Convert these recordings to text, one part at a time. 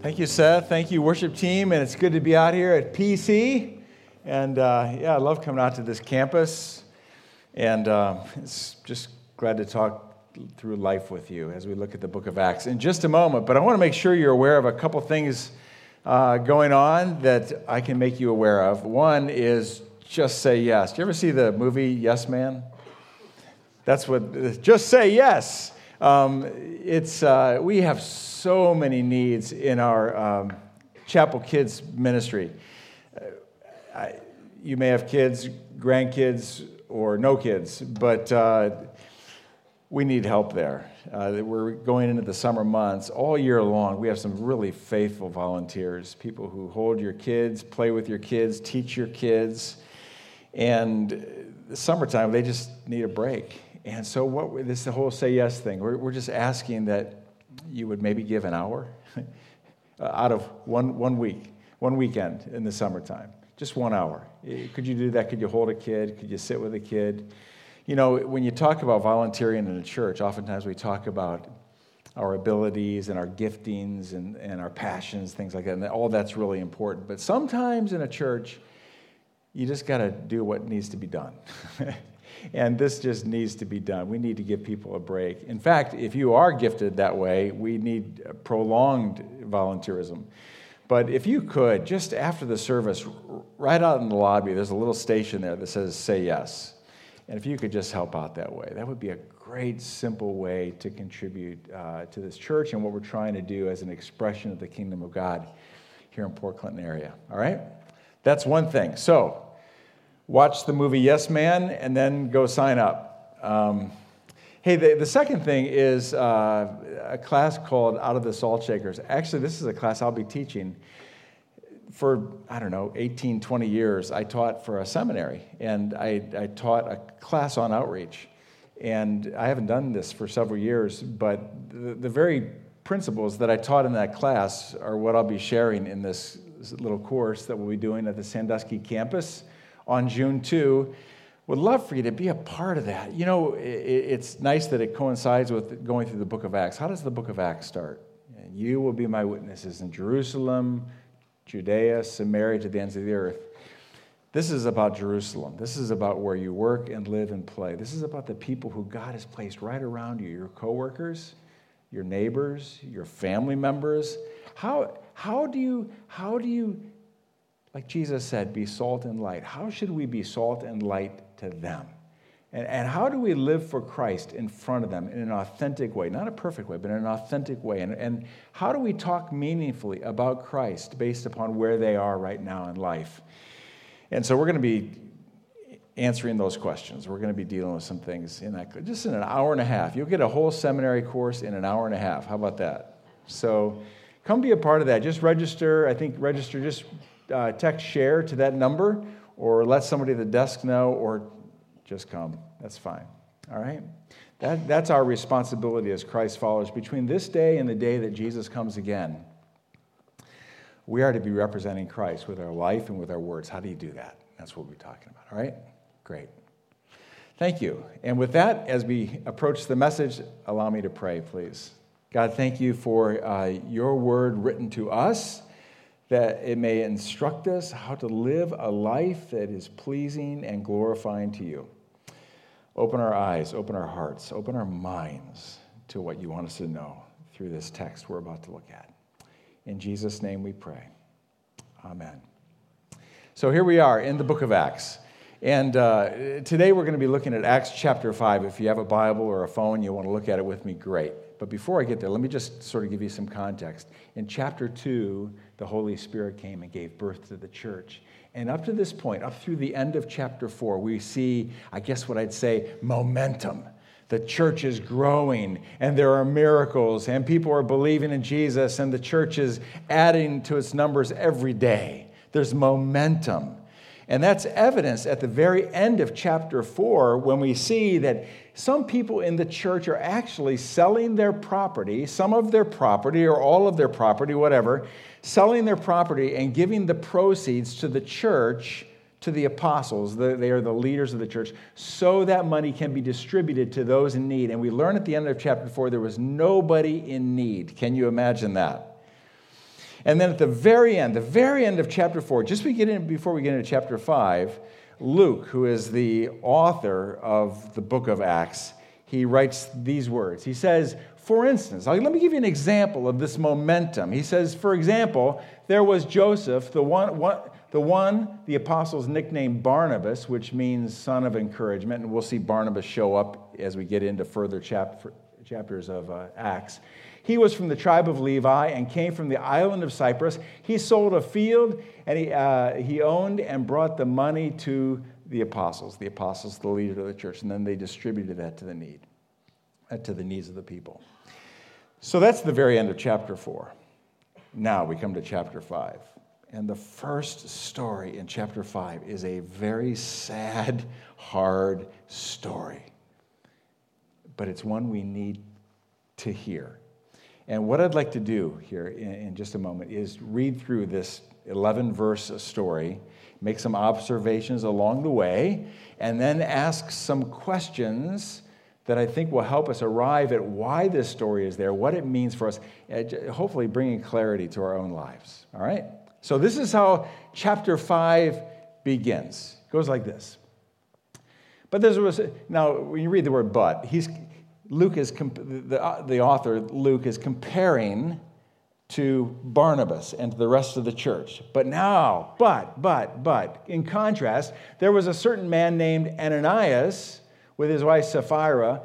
Thank you, Seth. Thank you, worship team. And it's good to be out here at PC. And uh, yeah, I love coming out to this campus. And uh, it's just glad to talk through life with you as we look at the book of Acts in just a moment. But I want to make sure you're aware of a couple things uh, going on that I can make you aware of. One is just say yes. Do you ever see the movie Yes Man? That's what, just say yes. Um, it's, uh, we have so many needs in our um, chapel kids ministry. Uh, I, you may have kids, grandkids, or no kids, but uh, we need help there. Uh, we're going into the summer months all year long. We have some really faithful volunteers, people who hold your kids, play with your kids, teach your kids. And the summertime, they just need a break. And so, what this whole say yes thing. We're, we're just asking that you would maybe give an hour out of one, one week, one weekend in the summertime, just one hour. Eh, could you do that? Could you hold a kid? Could you sit with a kid? You know, when you talk about volunteering in a church, oftentimes we talk about our abilities and our giftings and, and our passions, things like that. And all that's really important. But sometimes in a church, you just got to do what needs to be done. and this just needs to be done. We need to give people a break. In fact, if you are gifted that way, we need prolonged volunteerism. But if you could, just after the service, right out in the lobby, there's a little station there that says say yes. And if you could just help out that way, that would be a great, simple way to contribute uh, to this church and what we're trying to do as an expression of the kingdom of God here in Port Clinton area. All right? That's one thing. So, watch the movie Yes Man, and then go sign up. Um, hey, the, the, second thing is uh, a class called Out of the Salt Shakers. Actually, this is a class I'll be teaching. For, I don't know, 18, 20 years, I taught for a seminary, and I, I taught a class on outreach. And I haven't done this for several years, but the, the very principles that I taught in that class are what I'll be sharing in this little course that we'll be doing at the Sandusky campus on June 2. Would love for you to be a part of that. You know, it's nice that it coincides with going through the book of Acts. How does the book of Acts start? You will be my witnesses in Jerusalem, Judea, Samaria, to the ends of the earth. This is about Jerusalem. This is about where you work and live and play. This is about the people who God has placed right around you your coworkers, your neighbors, your family members. How, how, do you, how do you like Jesus said, be salt and light. How should we be salt and light to them? And, and how do we live for Christ in front of them in an authentic way? Not a perfect way, but in an authentic way. And, and how do we talk meaningfully about Christ based upon where they are right now in life? And so we're going to be answering those questions. We're going to be dealing with some things in that, just in an hour and a half. You'll get a whole seminary course in an hour and a half. How about that? So come be a part of that. Just register. I think register just uh, text share to that number or let somebody at the desk know or just come. That's fine. All right? That, that's our responsibility as Christ followers. Between this day and the day that Jesus comes again, we are to be representing Christ with our life and with our words. How do you do that? That's what we're talking about. All right? Great. Thank you. And with that, as we approach the message, allow me to pray, please. God, thank you for uh, your word written to us that it may instruct us how to live a life that is pleasing and glorifying to you. Open our eyes, open our hearts, open our minds to what you want us to know through this text we're about to look at. In Jesus' name we pray. Amen. So here we are in the book of Acts. And uh, today we're going to be looking at Acts chapter 5. If you have a Bible or a phone, you want to look at it with me, great. But before I get there, let me just sort of give you some context. In chapter 2, the Holy Spirit came and gave birth to the church. And up to this point, up through the end of chapter 4, we see, I guess what I'd say, momentum. The church is growing, and there are miracles, and people are believing in Jesus, and the church is adding to its numbers every day. There's momentum. And that's evidenced at the very end of chapter 4 when we see that some people in the church are actually selling their property, some of their property or all of their property, whatever, selling their property and giving the proceeds to the church, to the apostles. They are the leaders of the church, so that money can be distributed to those in need. And we learn at the end of chapter 4 there was nobody in need. Can you imagine that? And then at the very end, the very end of chapter 4, just before we get into chapter 5, Luke, who is the author of the book of Acts, he writes these words. He says, for instance, let me give you an example of this momentum. He says, for example, there was Joseph, the one, one, the one the apostles nicknamed Barnabas, which means son of encouragement, and we'll see Barnabas show up as we get into further chap- chapters of uh, Acts. He was from the tribe of Levi and came from the island of Cyprus. He sold a field and he, uh, he owned and brought the money to the apostles, the apostles, the leader of the church, and then they distributed that to the need, uh, to the needs of the people. So that's the very end of chapter four. Now we come to chapter five. And the first story in chapter five is a very sad, hard story. But it's one we need to hear. And what I'd like to do here in, in just a moment is read through this 11 verse story, make some observations along the way, and then ask some questions that I think will help us arrive at why this story is there, what it means for us, hopefully bringing clarity to our own lives. All right? So, this is how chapter 5 begins. It goes like this. But there was, now, when you read the word but, he's, Luke is, the, uh, the author, Luke, is comparing to Barnabas and to the rest of the church. But now, but, but, but, in contrast, there was a certain man named Ananias with his wife Sapphira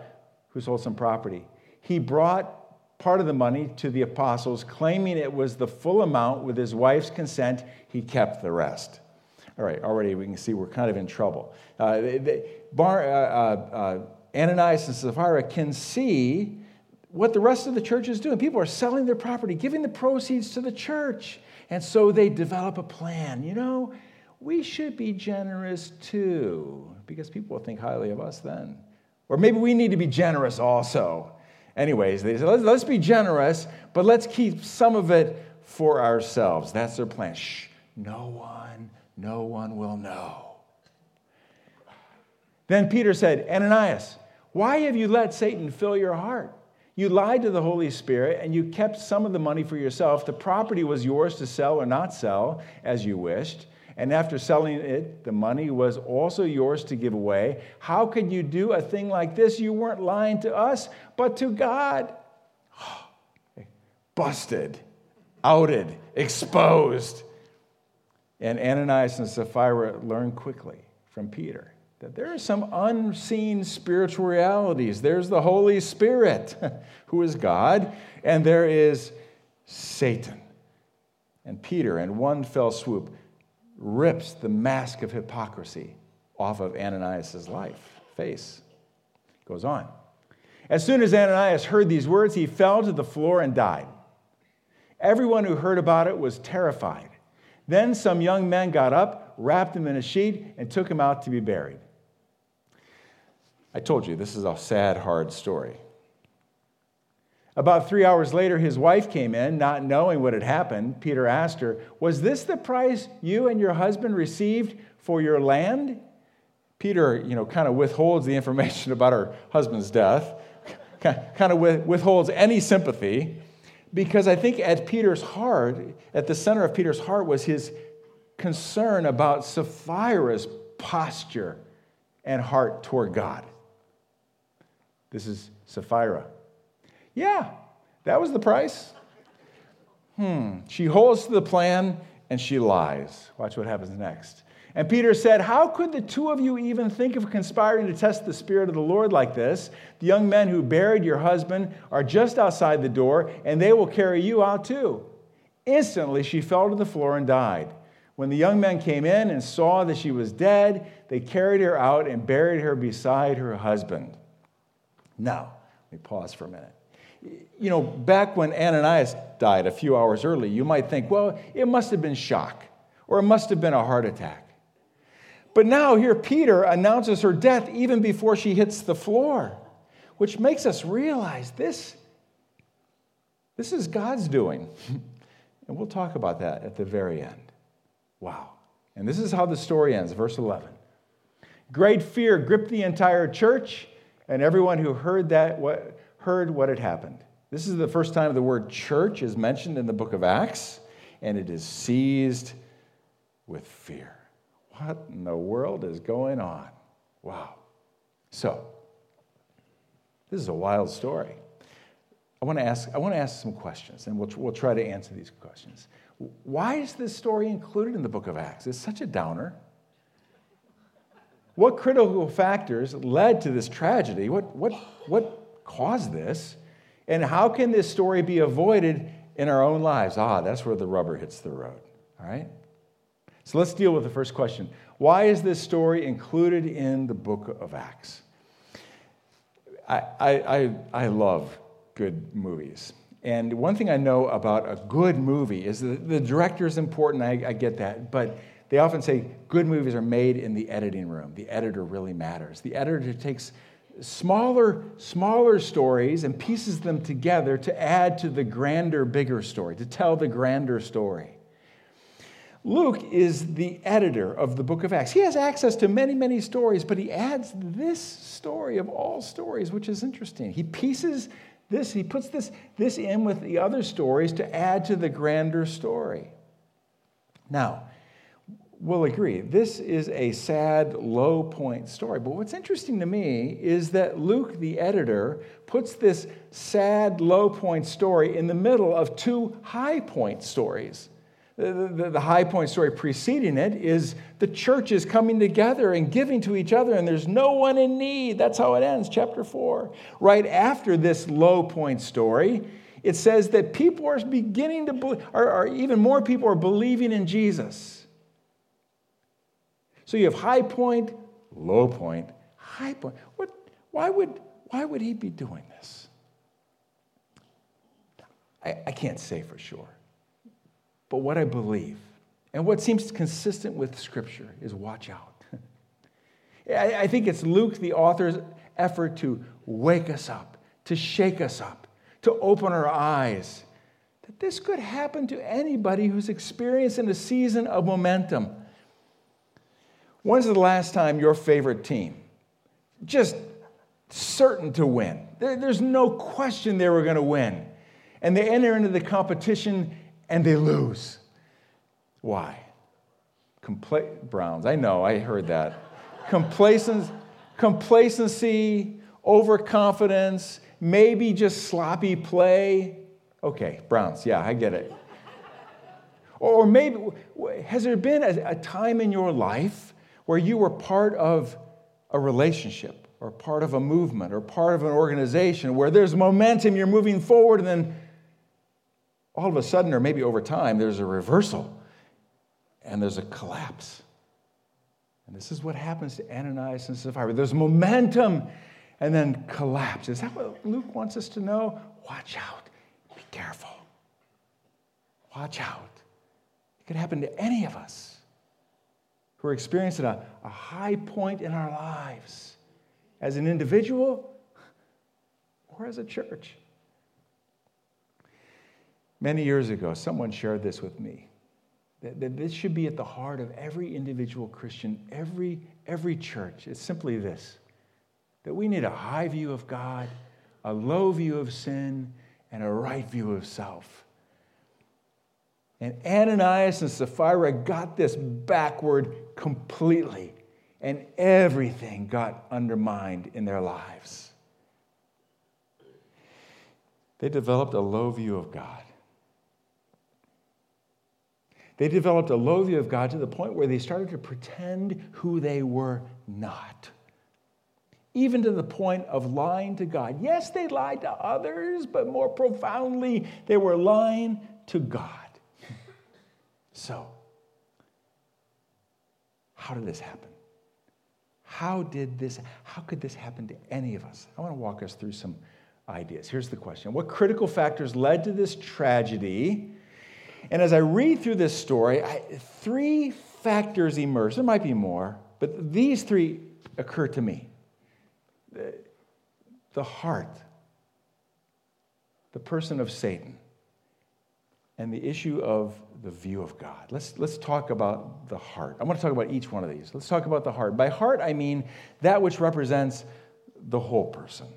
who sold some property. He brought part of the money to the apostles, claiming it was the full amount with his wife's consent. He kept the rest. All right, already we can see we're kind of in trouble. Uh, they, Bar, uh, uh, uh Ananias and Sapphira can see what the rest of the church is doing. People are selling their property, giving the proceeds to the church. And so they develop a plan. You know, we should be generous too, because people will think highly of us then. Or maybe we need to be generous also. Anyways, they said, let's, let's be generous, but let's keep some of it for ourselves. That's their plan. Shh, no one, no one will know. Then Peter said, Ananias, why have you let Satan fill your heart? You lied to the Holy Spirit and you kept some of the money for yourself. The property was yours to sell or not sell as you wished. And after selling it, the money was also yours to give away. How could you do a thing like this? You weren't lying to us, but to God. Busted, outed, exposed. And Ananias and Sapphira learned quickly from Peter that there are some unseen spiritual realities. There's the Holy Spirit, who is God, and there is Satan. And Peter, in one fell swoop, rips the mask of hypocrisy off of Ananias' life, face. Goes on. As soon as Ananias heard these words, he fell to the floor and died. Everyone who heard about it was terrified. Then some young men got up, wrapped him in a sheet, and took him out to be buried. I told you, this is a sad, hard story. About three hours later, his wife came in, not knowing what had happened. Peter asked her, Was this the price you and your husband received for your land? Peter, you know, kind of withholds the information about her husband's death, kind of withholds any sympathy, because I think at Peter's heart, at the center of Peter's heart, was his concern about Sapphira's posture and heart toward God. This is Sapphira. Yeah, that was the price. Hmm. She holds to the plan and she lies. Watch what happens next. And Peter said, How could the two of you even think of conspiring to test the Spirit of the Lord like this? The young men who buried your husband are just outside the door, and they will carry you out too. Instantly, she fell to the floor and died. When the young men came in and saw that she was dead, they carried her out and buried her beside her husband. Now, let me pause for a minute you know, back when Ananias died a few hours early, you might think, well, it must have been shock or it must have been a heart attack. But now here Peter announces her death even before she hits the floor, which makes us realize this, this is God's doing. and we'll talk about that at the very end. Wow. And this is how the story ends, verse 11. Great fear gripped the entire church, and everyone who heard that heard what had happened. This is the first time the word church is mentioned in the book of Acts. and it is seized with fear. What in the world is going on? Wow. So, this is a wild story. I want to ask, I want to ask some questions, and we'll, we'll try to answer these questions. Why is this story included in the book of Acts? It's such a downer. What critical factors led to this tragedy? What, what, what caused this? And how can this story be avoided in our own lives? Ah, that's where the rubber hits the road. All right? So let's deal with the first question. Why is this story included in the book of Acts? I, I, I, love good movies. And one thing I know about a good movie is that the director is important, I, I get that. But they often say good movies are made in the editing room. The editor really matters. The editor takes smaller, smaller stories and pieces them together to add to the grander, bigger story, to tell the grander story. Luke is the editor of the book of Acts. He has access to many, many stories, but he adds this story of all stories, which is interesting. He pieces this, he puts this, this in with the other stories to add to the grander story. Now, we'll agree, this is a sad, low point story. But what's interesting to me is that Luke, the editor, puts this sad, low point story in the middle of two high point stories. The, the, the, high point story preceding it is the churches coming together and giving to each other, and there's no one in need. That's how it ends, chapter 4. Right after this low point story, it says that people are beginning to believe, or, or even more people are believing in Jesus. So you have high point, low point, high point. What, why, would, why would he be doing this? I, I can't say for sure. But what I believe and what seems consistent with Scripture is watch out. I think it's Luke, the author's effort to wake us up, to shake us up, to open our eyes that this could happen to anybody who's experiencing a season of momentum. When's the last time your favorite team, just certain to win, there's no question they were going to win, and they enter into the competition and they lose. Why? Compla- Browns. I know, I heard that. Complacency, complacency, overconfidence, maybe just sloppy play. Okay, Browns, yeah, I get it. Or maybe, has there been a, a time in your life where you were part of a relationship or part of a movement or part of an organization where there's momentum, you're moving forward, and then all of a sudden, or maybe over time, there's a reversal and there's a collapse. And this is what happens to Ananias and Sapphira. There's momentum and then collapse. Is that what Luke wants us to know? Watch out. Be careful. Watch out. It could happen to any of us who are experiencing a, a high point in our lives as an individual or as a church. Many years ago, someone shared this with me that, this should be at the heart of every individual Christian, every, every church. It's simply this that we need a high view of God, a low view of sin, and a right view of self. And Ananias and Sapphira got this backward completely, and everything got undermined in their lives. They developed a low view of God. They developed a low view of God to the point where they started to pretend who they were not. Even to the point of lying to God. Yes, they lied to others, but more profoundly, they were lying to God. So, how did this happen? How did this, how could this happen to any of us? I want to walk us through some ideas. Here's the question What critical factors led to this tragedy and as I read through this story, I, three factors emerge. There might be more, but these three occur to me the, the heart, the person of Satan, and the issue of the view of God. Let's, let's talk about the heart. I want to talk about each one of these. Let's talk about the heart. By heart, I mean that which represents the whole person.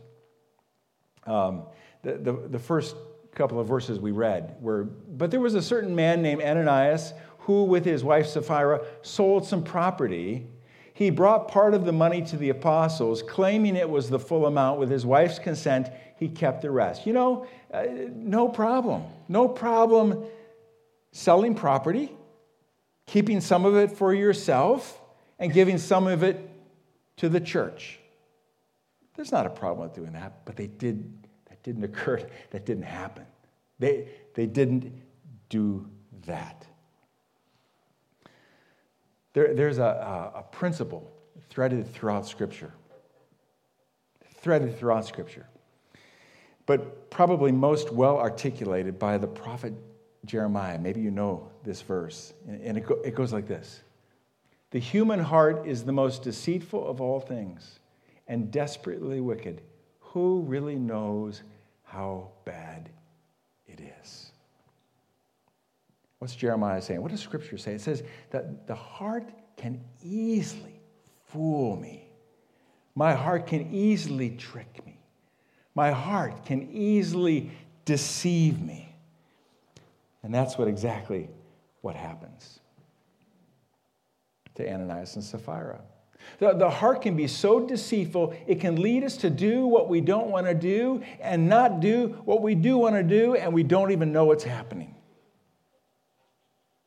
Um, the, the, the first couple of verses we read. were, but there was a certain man named Ananias who, with his wife Sapphira, sold some property. He brought part of the money to the apostles, claiming it was the full amount. With his wife's consent, he kept the rest. You know, uh, no problem. No problem selling property, keeping some of it for yourself, and giving some of it to the church. There's not a problem with doing that, but they did, that didn't occur, that didn't happen. They, they didn't do that. There, there's a, a, principle threaded throughout Scripture, threaded throughout Scripture, but probably most well articulated by the prophet Jeremiah. Maybe you know this verse, and it, go, it goes like this The human heart is the most deceitful of all things and desperately wicked. Who really knows how bad it is? What's Jeremiah saying? What does Scripture say? It says that the heart can easily fool me. My heart can easily trick me. My heart can easily deceive me. And that's what exactly what happens to Ananias and Sapphira. The, the heart can be so deceitful, it can lead us to do what we don't want to do and not do what we do want to do, and we don't even know what's happening.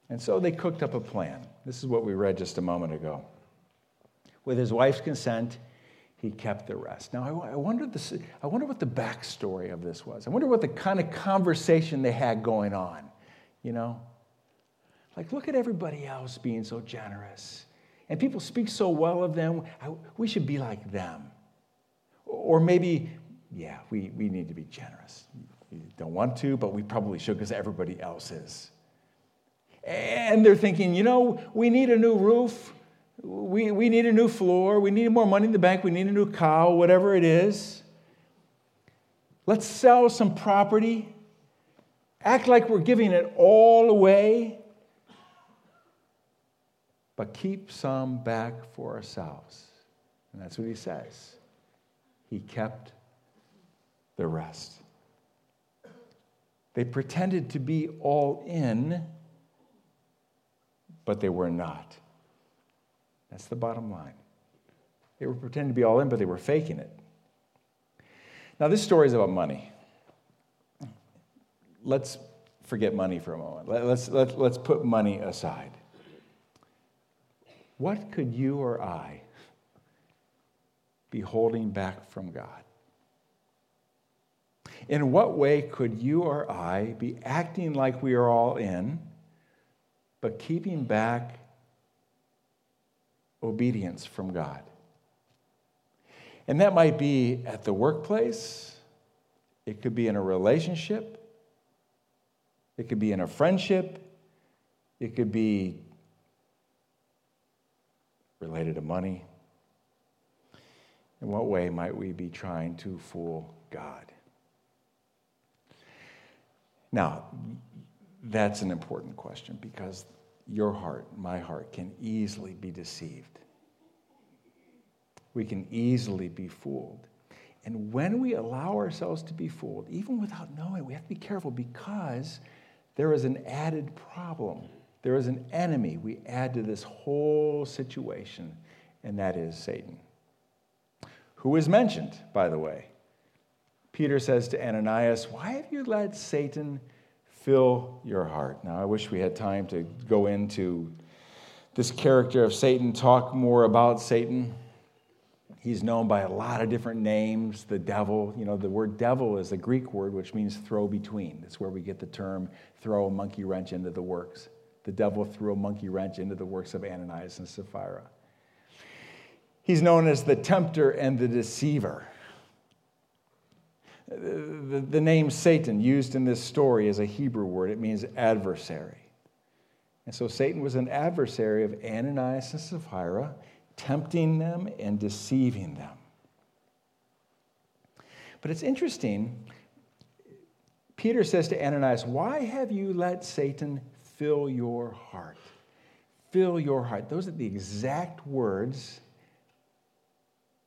And so they cooked up a plan. This is what we read just a moment ago. With his wife's consent, he kept the rest. Now, I, wonder, this, I wonder what the backstory of this was. I wonder what the kind of conversation they had going on, you know? Like, look at everybody else being so generous and people speak so well of them, we should be like them. Or maybe, yeah, we, we need to be generous. We don't want to, but we probably should because everybody else is. And they're thinking, you know, we need a new roof. We, we need a new floor. We need more money in the bank. We need a new cow, whatever it is. Let's sell some property. Act like we're giving it all away but keep some back for ourselves. And that's what he says. He kept the rest. They pretended to be all in, but they were not. That's the bottom line. They were pretending to be all in, but they were faking it. Now, this story is about money. Let's forget money for a moment. Let's, let's, let's put money aside. What could you or I be holding back from God? In what way could you or I be acting like we are all in, but keeping back obedience from God? And that might be at the workplace, it could be in a relationship, it could be in a friendship, it could be related to money? In what way might we be trying to fool God? Now, that's an important question because your heart, my heart, can easily be deceived. We can easily be fooled. And when we allow ourselves to be fooled, even without knowing, we have to be careful because there is an added problem. There is an enemy we add to this whole situation, and that is Satan. Who is mentioned, by the way? Peter says to Ananias, Why have you let Satan fill your heart? Now, I wish we had time to go into this character of Satan, talk more about Satan. He's known by a lot of different names. The devil, you know, the word devil is a Greek word which means throw between. That's where we get the term throw a monkey wrench into the works the devil threw a monkey wrench into the works of Ananias and Sapphira. He's known as the tempter and the deceiver. The, name Satan, used in this story, is a Hebrew word. It means adversary. And so Satan was an adversary of Ananias and Sapphira, tempting them and deceiving them. But it's interesting. Peter says to Ananias, Why have you let Satan fill your heart. Fill your heart. Those are the exact words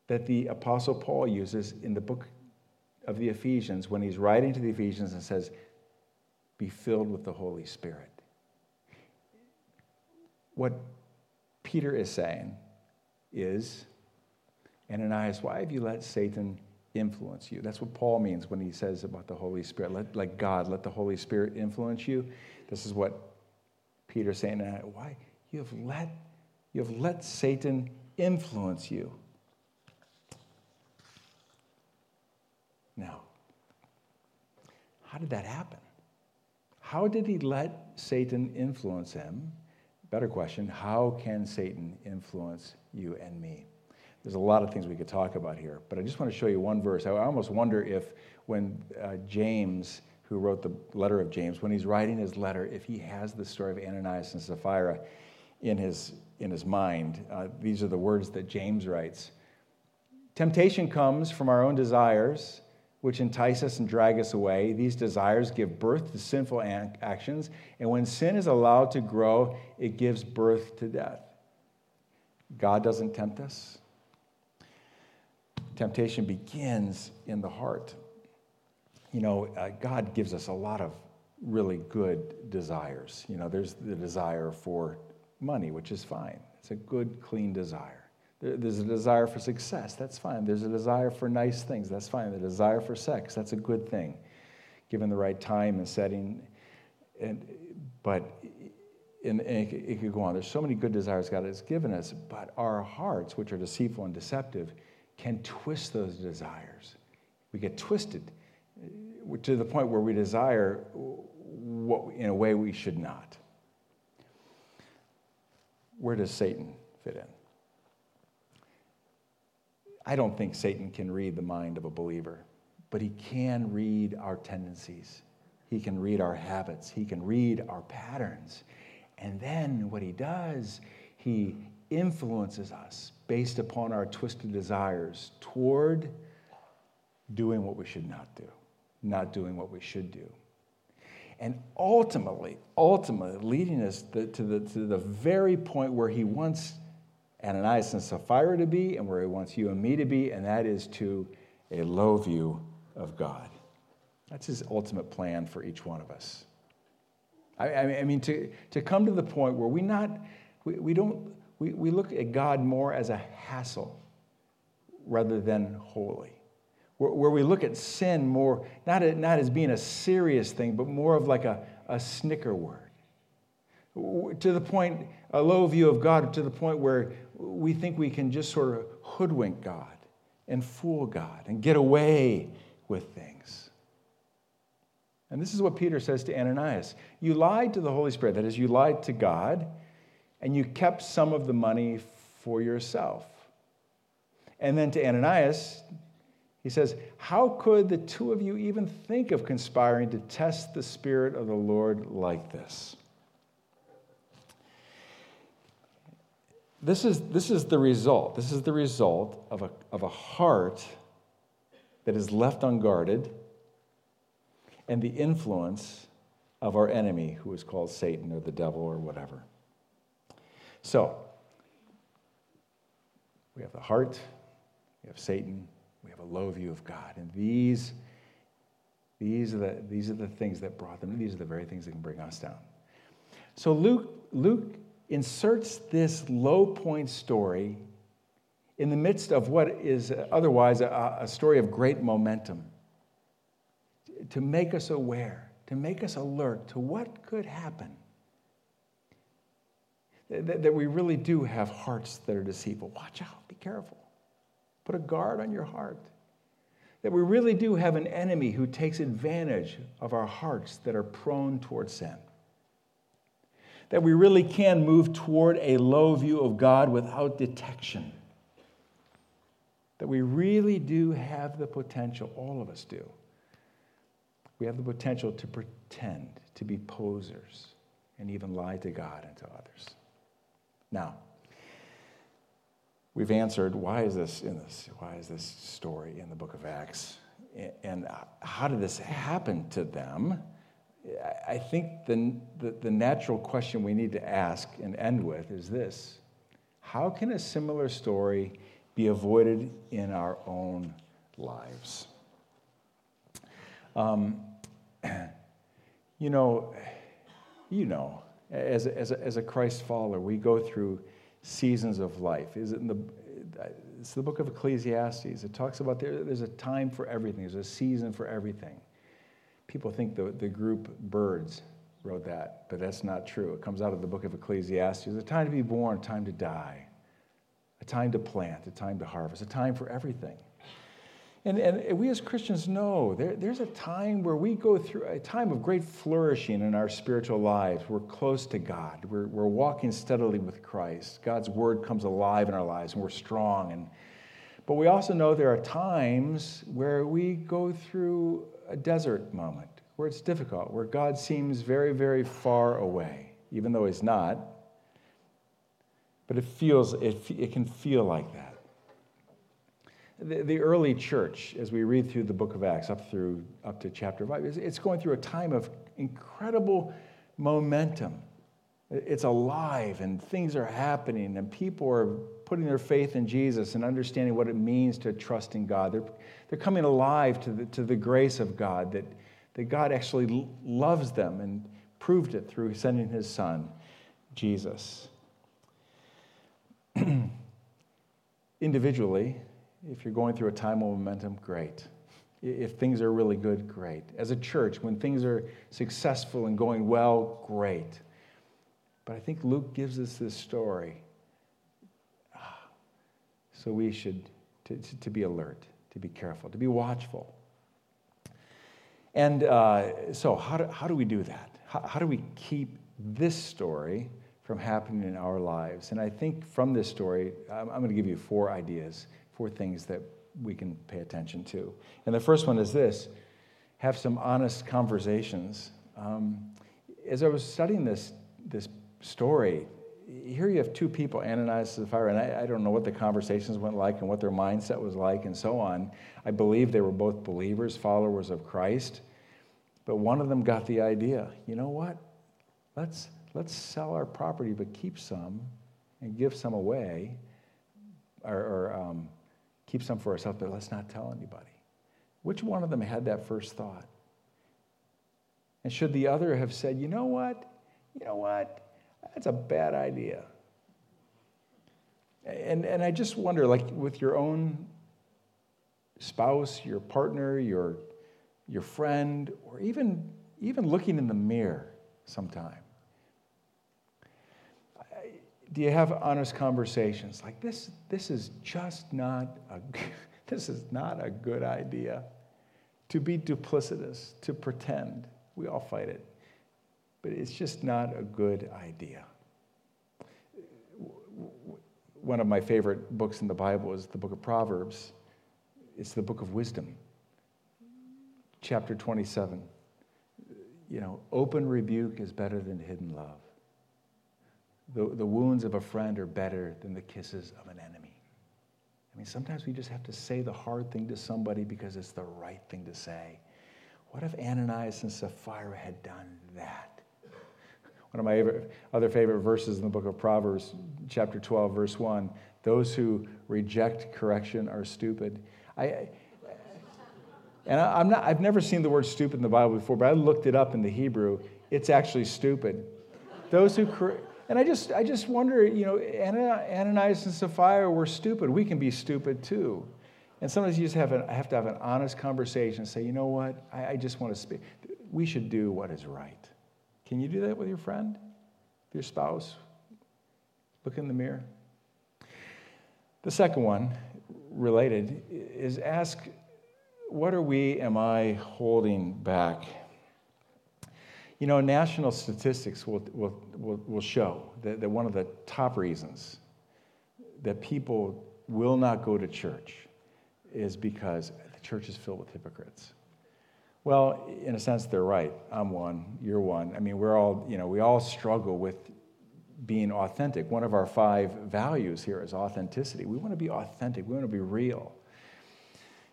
that the Apostle Paul uses in the book of the Ephesians when he's writing to the Ephesians and says, be filled with the Holy Spirit. What Peter is saying is, Ananias, why have you let Satan influence you? That's what Paul means when he says about the Holy Spirit. Let, let God, let the Holy Spirit influence you. This is what Peter's saying. Why? You have let, you have let Satan influence you. Now, how did that happen? How did he let Satan influence him? Better question how can Satan influence you and me? There's a lot of things we could talk about here, but I just want to show you one verse. I almost wonder if when uh, James, who wrote the letter of James, when he's writing his letter, if he has the story of Ananias and Sapphira in his, in his mind. Uh, these are the words that James writes Temptation comes from our own desires which entice us and drag us away. These desires give birth to sinful actions, and when sin is allowed to grow, it gives birth to death. God doesn't tempt us. Temptation begins in the heart. You know, uh, God gives us a lot of really good desires. You know, there's the desire for money, which is fine, it's a good, clean desire. There's a desire for success, that's fine. There's a desire for nice things, that's fine. The desire for sex, that's a good thing, given the right time and setting. And, but and it, it could go on. There's so many good desires God has given us, but our hearts, which are deceitful and deceptive, can twist those desires. We get twisted uh, to the point where we desire what, in a way we should not. Where does Satan fit in? I don't think Satan can read the mind of a believer, but he can read our tendencies. He can read our habits. He can read our patterns. And then what he does, he influences us based upon our twisted desires toward doing what we should not do, not doing what we should do. And ultimately, ultimately, leading us to the, to the very point where he wants Ananias and Sapphira to be and where he wants you and me to be, and that is to a low view of God. That's his ultimate plan for each one of us. I, I mean, to, to come to the point where we not, we, we don't, we, we look at God more as a hassle rather than holy. Where, where we look at sin more, not, a, not as being a serious thing, but more of like a, a snicker word. To the point, a low view of God, to the point where we think we can just sort of hoodwink God and fool God and get away with things. And this is what Peter says to Ananias You lied to the Holy Spirit, that is, you lied to God, and you kept some of the money for yourself. And then to Ananias, he says, How could the two of you even think of conspiring to test the Spirit of the Lord like this? This is, this is the result. This is the result of a, of a heart that is left unguarded and the influence of our enemy, who is called Satan or the devil or whatever. So, we have the heart, we have Satan, we have a low view of God. And these, these, are, the, these are the things that brought them, these are the very things that can bring us down. So, Luke, Luke inserts this low point story in the midst of what is otherwise a, a story of great momentum to make us aware, to make us alert to what could happen. That, that we really do have hearts that are deceitful. Watch out, be careful. Put a guard on your heart. That we really do have an enemy who takes advantage of our hearts that are prone towards sin that we really can move toward a low view of God without detection. That we really do have the potential, all of us do. We have the potential to pretend, to be posers, and even lie to God and to others. Now, we've answered why is this in this? Why is this story in the book of Acts? And uh, how did this happen to them? I think the, the, the, natural question we need to ask and end with is this How can a similar story be avoided in our own lives? Um, You know, you know, as a, as a, as a Christ follower, we go through seasons of life. Is it in the it's the book of Ecclesiastes. It talks about there, there's a time for everything, there's a season for everything. People think the, the group Byrds wrote that, but that's not true. It comes out of the book of Ecclesiastes. There's a time to be born, a time to die, a time to plant, a time to harvest, a time for everything. And, and we as Christians know there, there's a time where we go through a time of great flourishing in our spiritual lives. We're close to God, we're, we're walking steadily with Christ. God's word comes alive in our lives, and we're strong. And, but we also know there are times where we go through a desert moment, where it's difficult, where God seems very, very far away, even though He's not. But it feels, it, it can feel like that the, the early church, as we read through the book of Acts up through up to chapter five, it's going through a time of incredible momentum. It's alive and things are happening and people are putting their faith in Jesus and understanding what it means to trust in God. They're, they're coming alive to the, to the grace of God, that, that God actually loves them and proved it through sending his son, Jesus. Individually, if you're going through a time of momentum, great. If things are really good, great. As a church, when things are successful and going well, great. But I think Luke gives us this story. So we should to, to, be alert, to be careful, to be watchful. And uh, so, how do, how do we do that? How, how do we keep this story from happening in our lives? And I think from this story, I'm, I'm going to give you four ideas four things that we can pay attention to. And the first one is this have some honest conversations. Um, as I was studying this, this story, here you have two people, Ananias and Sapphira, and I, I, don't know what the conversations went like and what their mindset was like and so on. I believe they were both believers, followers of Christ. But one of them got the idea you know what? Let's, let's sell our property, but keep some and give some away. Or, or um, keep some for ourselves, but let's not tell anybody. Which one of them had that first thought? And should the other have said, you know what? You know what? That's a bad idea. And, and I just wonder, like with your own spouse, your partner, your, your friend, or even, even looking in the mirror sometime do you have honest conversations? Like this this is just not a this is not a good idea to be duplicitous to pretend. We all fight it but it's just not a good idea one of my favorite books in the bible is the book of proverbs it's the book of wisdom chapter 27 you know open rebuke is better than hidden love the, the wounds of a friend are better than the kisses of an enemy. I mean, sometimes we just have to say the hard thing to somebody because it's the right thing to say. What if Ananias and Sapphira had done that? One of my other favorite verses in the book of Proverbs, chapter 12, verse 1 those who reject correction are stupid. I, and I, am not, I've never seen the word stupid in the Bible before, but I looked it up in the Hebrew. It's actually stupid. Those who, and I just, I just wonder, you know, Ananias and Sapphira were stupid. We can be stupid too. And sometimes you just have, a, have to have an honest conversation and say, you know what, I, I just want to speak. We should do what is right. Can you do that with your friend, your spouse? Look in the mirror. The second one, related, is ask, what are we, am I holding back? You know, national statistics will, will, will, will show that, that one of the top reasons that people will not go to church is because the church is filled with hypocrites. Well, in a sense, they're right. I'm one, you're one. I mean, we're all, you know, we all struggle with being authentic. One of our five values here is authenticity. We want to be authentic, we want to be real.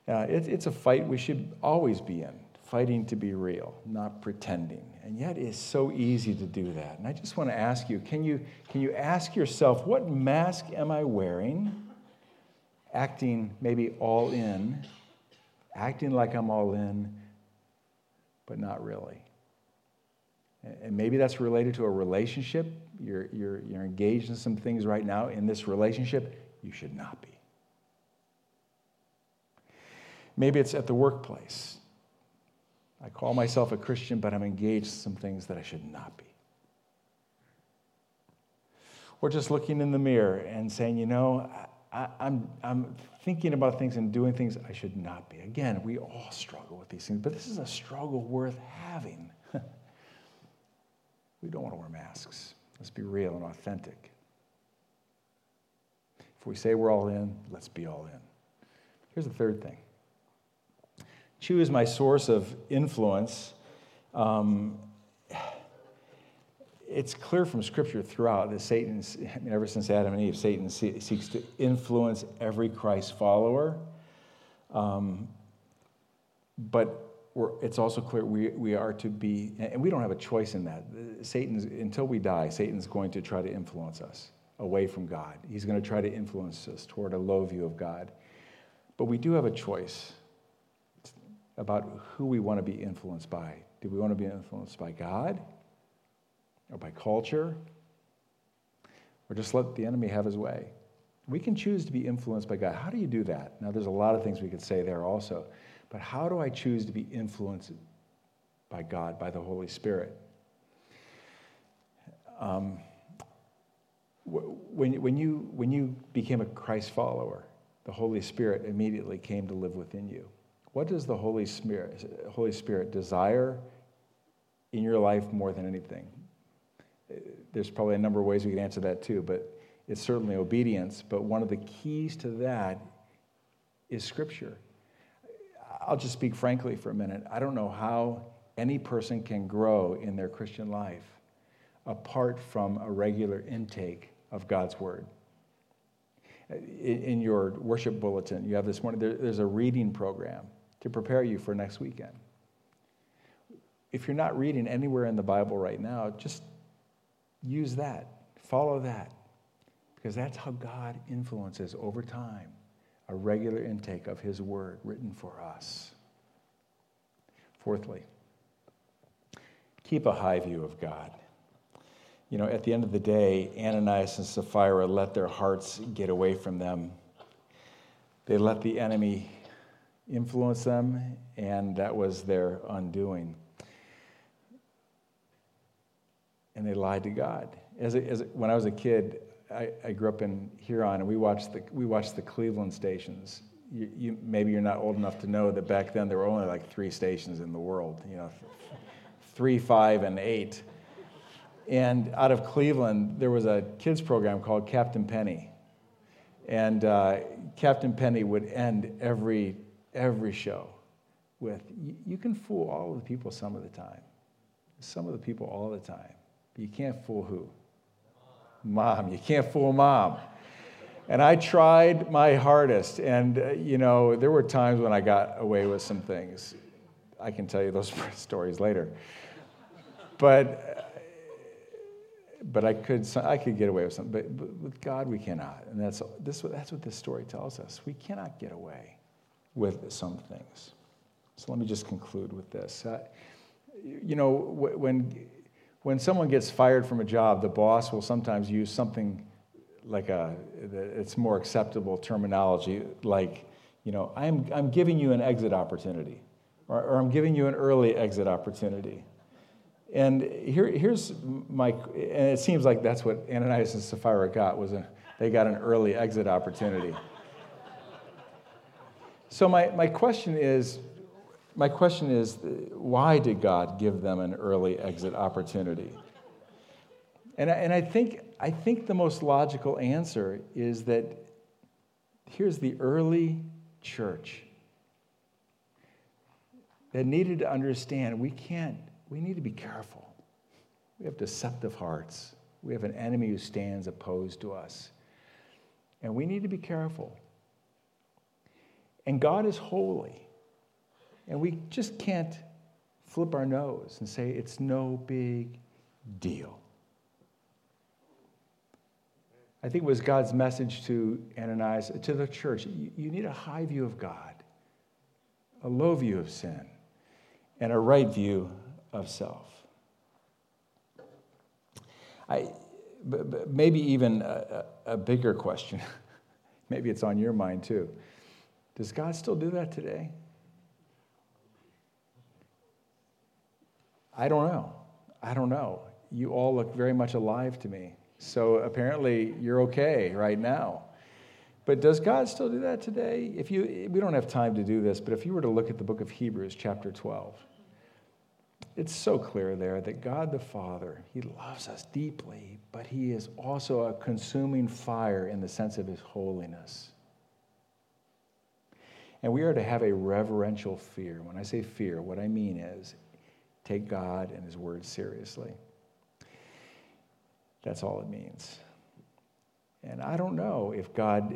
Uh, it, it's a fight we should always be in fighting to be real, not pretending. And yet it's so easy to do that. And I just want to ask you can you, can you ask yourself, what mask am I wearing? Acting maybe all in, acting like I'm all in, but not really. And maybe that's related to a relationship. You're, you're, you're engaged in some things right now in this relationship you should not be. Maybe it's at the workplace. I call myself a Christian, but I'm engaged in some things that I should not be. Or just looking in the mirror and saying, you know, I, am I'm, I'm thinking about things and doing things I should not be. Again, we all struggle with these things, but this is a struggle worth having. we don't want to wear masks. Let's be real and authentic. If we say we're all in, let's be all in. Here's the third thing choose my source of influence. Um, it's clear from Scripture throughout that Satan, I mean, ever since Adam and Eve, Satan seeks to influence every Christ follower. Um, but it's also clear we, we are to be, and we don't have a choice in that. Satan's, until we die, Satan's going to try to influence us away from God. He's going to try to influence us toward a low view of God. But we do have a choice about who we want to be influenced by. Do we want to be influenced by God or by culture? Or just let the enemy have his way? We can choose to be influenced by God. How do you do that? Now, there's a lot of things we could say there also. But how do I choose to be influenced by God, by the Holy Spirit? Um, when, when, you, when you became a Christ follower, the Holy Spirit immediately came to live within you. What does the Holy Spirit, Holy Spirit desire in your life more than anything? There's probably a number of ways we could answer that too, but it's certainly obedience. But one of the keys to that is Scripture. I'll just speak frankly for a minute. I don't know how any person can grow in their Christian life apart from a regular intake of God's Word. In your worship bulletin, you have this morning, there's a reading program to prepare you for next weekend. If you're not reading anywhere in the Bible right now, just use that, follow that, because that's how God influences over time a regular intake of His Word written for us. Fourthly, keep a high view of God. You know, at the end of the day, Ananias and Sapphira let their hearts get away from them. They let the enemy influence them, and that was their undoing. And they lied to God. As, a, as a, when I was a kid, I, I, grew up in Huron, and we watched the, we watched the Cleveland stations. You, you, maybe you're not old enough to know that back then there were only like three stations in the world, you know, three, five, and eight. And out of Cleveland, there was a kids program called Captain Penny. And uh, Captain Penny would end every every show with you can fool all of the people some of the time. Some of the people all the time. You can't fool who? Mom. You can't fool mom. And I tried my hardest. And, uh, you know, there were times when I got away with some things. I can tell you those stories later. But. But I could, I could get away with something. But, but with God, we cannot. And that's, this, that's what this story tells us. We cannot get away with some things. So let me just conclude with this. Uh, you know, when, when someone gets fired from a job, the boss will sometimes use something like a, it's more acceptable terminology, like, you know, I'm, I'm giving you an exit opportunity, or, or I'm giving you an early exit opportunity. And here, here's my, and it seems like that's what Ananias and Sapphira got, was a, they got an early exit opportunity. So my, my question is, my question is, why did God give them an early exit opportunity? And I, and I think I think the most logical answer is that here's the early church that needed to understand we can't, we need to be careful. We have deceptive hearts. We have an enemy who stands opposed to us. And we need to be careful. And God is holy. And we just can't flip our nose and say it's no big deal. I think it was God's message to Ananias, to the church. You need a high view of God, a low view of sin, and a right view of self. I, maybe even a, a bigger question. maybe it's on your mind too. Does God still do that today? I don't know. I don't know. You all look very much alive to me. So apparently you're okay right now. But does God still do that today? If you, we don't have time to do this, but if you were to look at the book of Hebrews, chapter 12, it's so clear there that God the Father, He loves us deeply, but He is also a consuming fire in the sense of His holiness. And we are to have a reverential fear. When I say fear, what I mean is take God and His Word seriously. That's all it means. And I don't know if God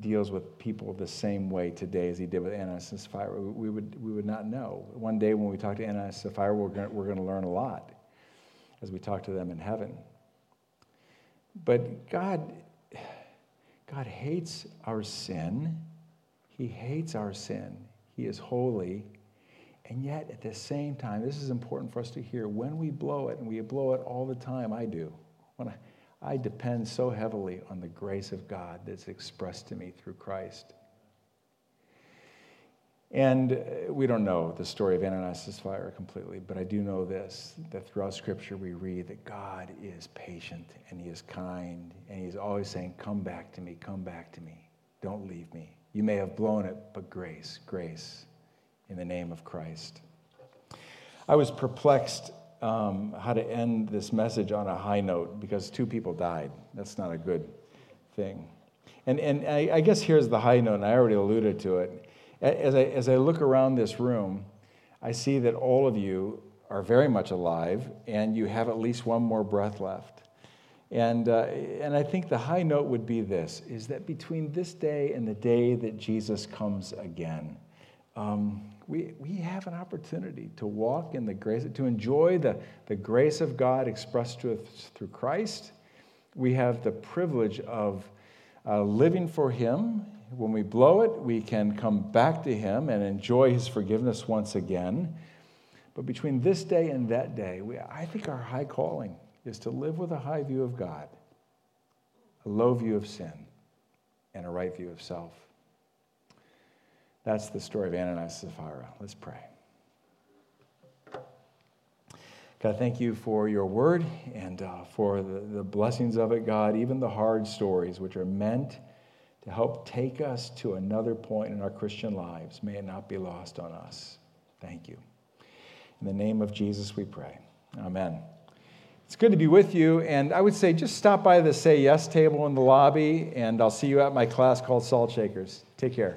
deals with people the same way today as he did with Ananias and Sapphira. We would, we would not know. One day when we talk to Ananias and Sapphira, we're going, we're to learn a lot as we talk to them in heaven. But God, God hates our sin. He hates our sin. He is holy. And yet, at the same time, this is important for us to hear when we blow it, and we blow it all the time, I do. When I, I depend so heavily on the grace of God that's expressed to me through Christ. And uh, we don't know the story of Ananias fire completely, but I do know this that throughout Scripture we read that God is patient and He is kind and He's always saying, Come back to me, come back to me, don't leave me. You may have blown it, but grace, grace in the name of Christ. I was perplexed um, how to end this message on a high note because two people died. That's not a good thing. And, and I, I guess here's the high note, and I already alluded to it. As I, as I look around this room, I see that all of you are very much alive, and you have at least one more breath left. And, uh, and I think the high note would be this is that between this day and the day that Jesus comes again, um, we, we have an opportunity to walk in the grace, to enjoy the, the grace of God expressed to us through Christ. We have the privilege of uh, living for Him. When we blow it, we can come back to Him and enjoy His forgiveness once again. But between this day and that day, we, I think our high calling is to live with a high view of God, a low view of sin, and a right view of self. That's the story of Ananias and Sapphira. Let's pray. God, thank you for your word and uh, for the, the blessings of it, God, even the hard stories, which are meant to help take us to another point in our Christian lives. May it not be lost on us. Thank you. In the name of Jesus, we pray. Amen. It's good to be with you, and I would say just stop by the Say Yes table in the lobby, and I'll see you at my class called Salt Shakers. Take care.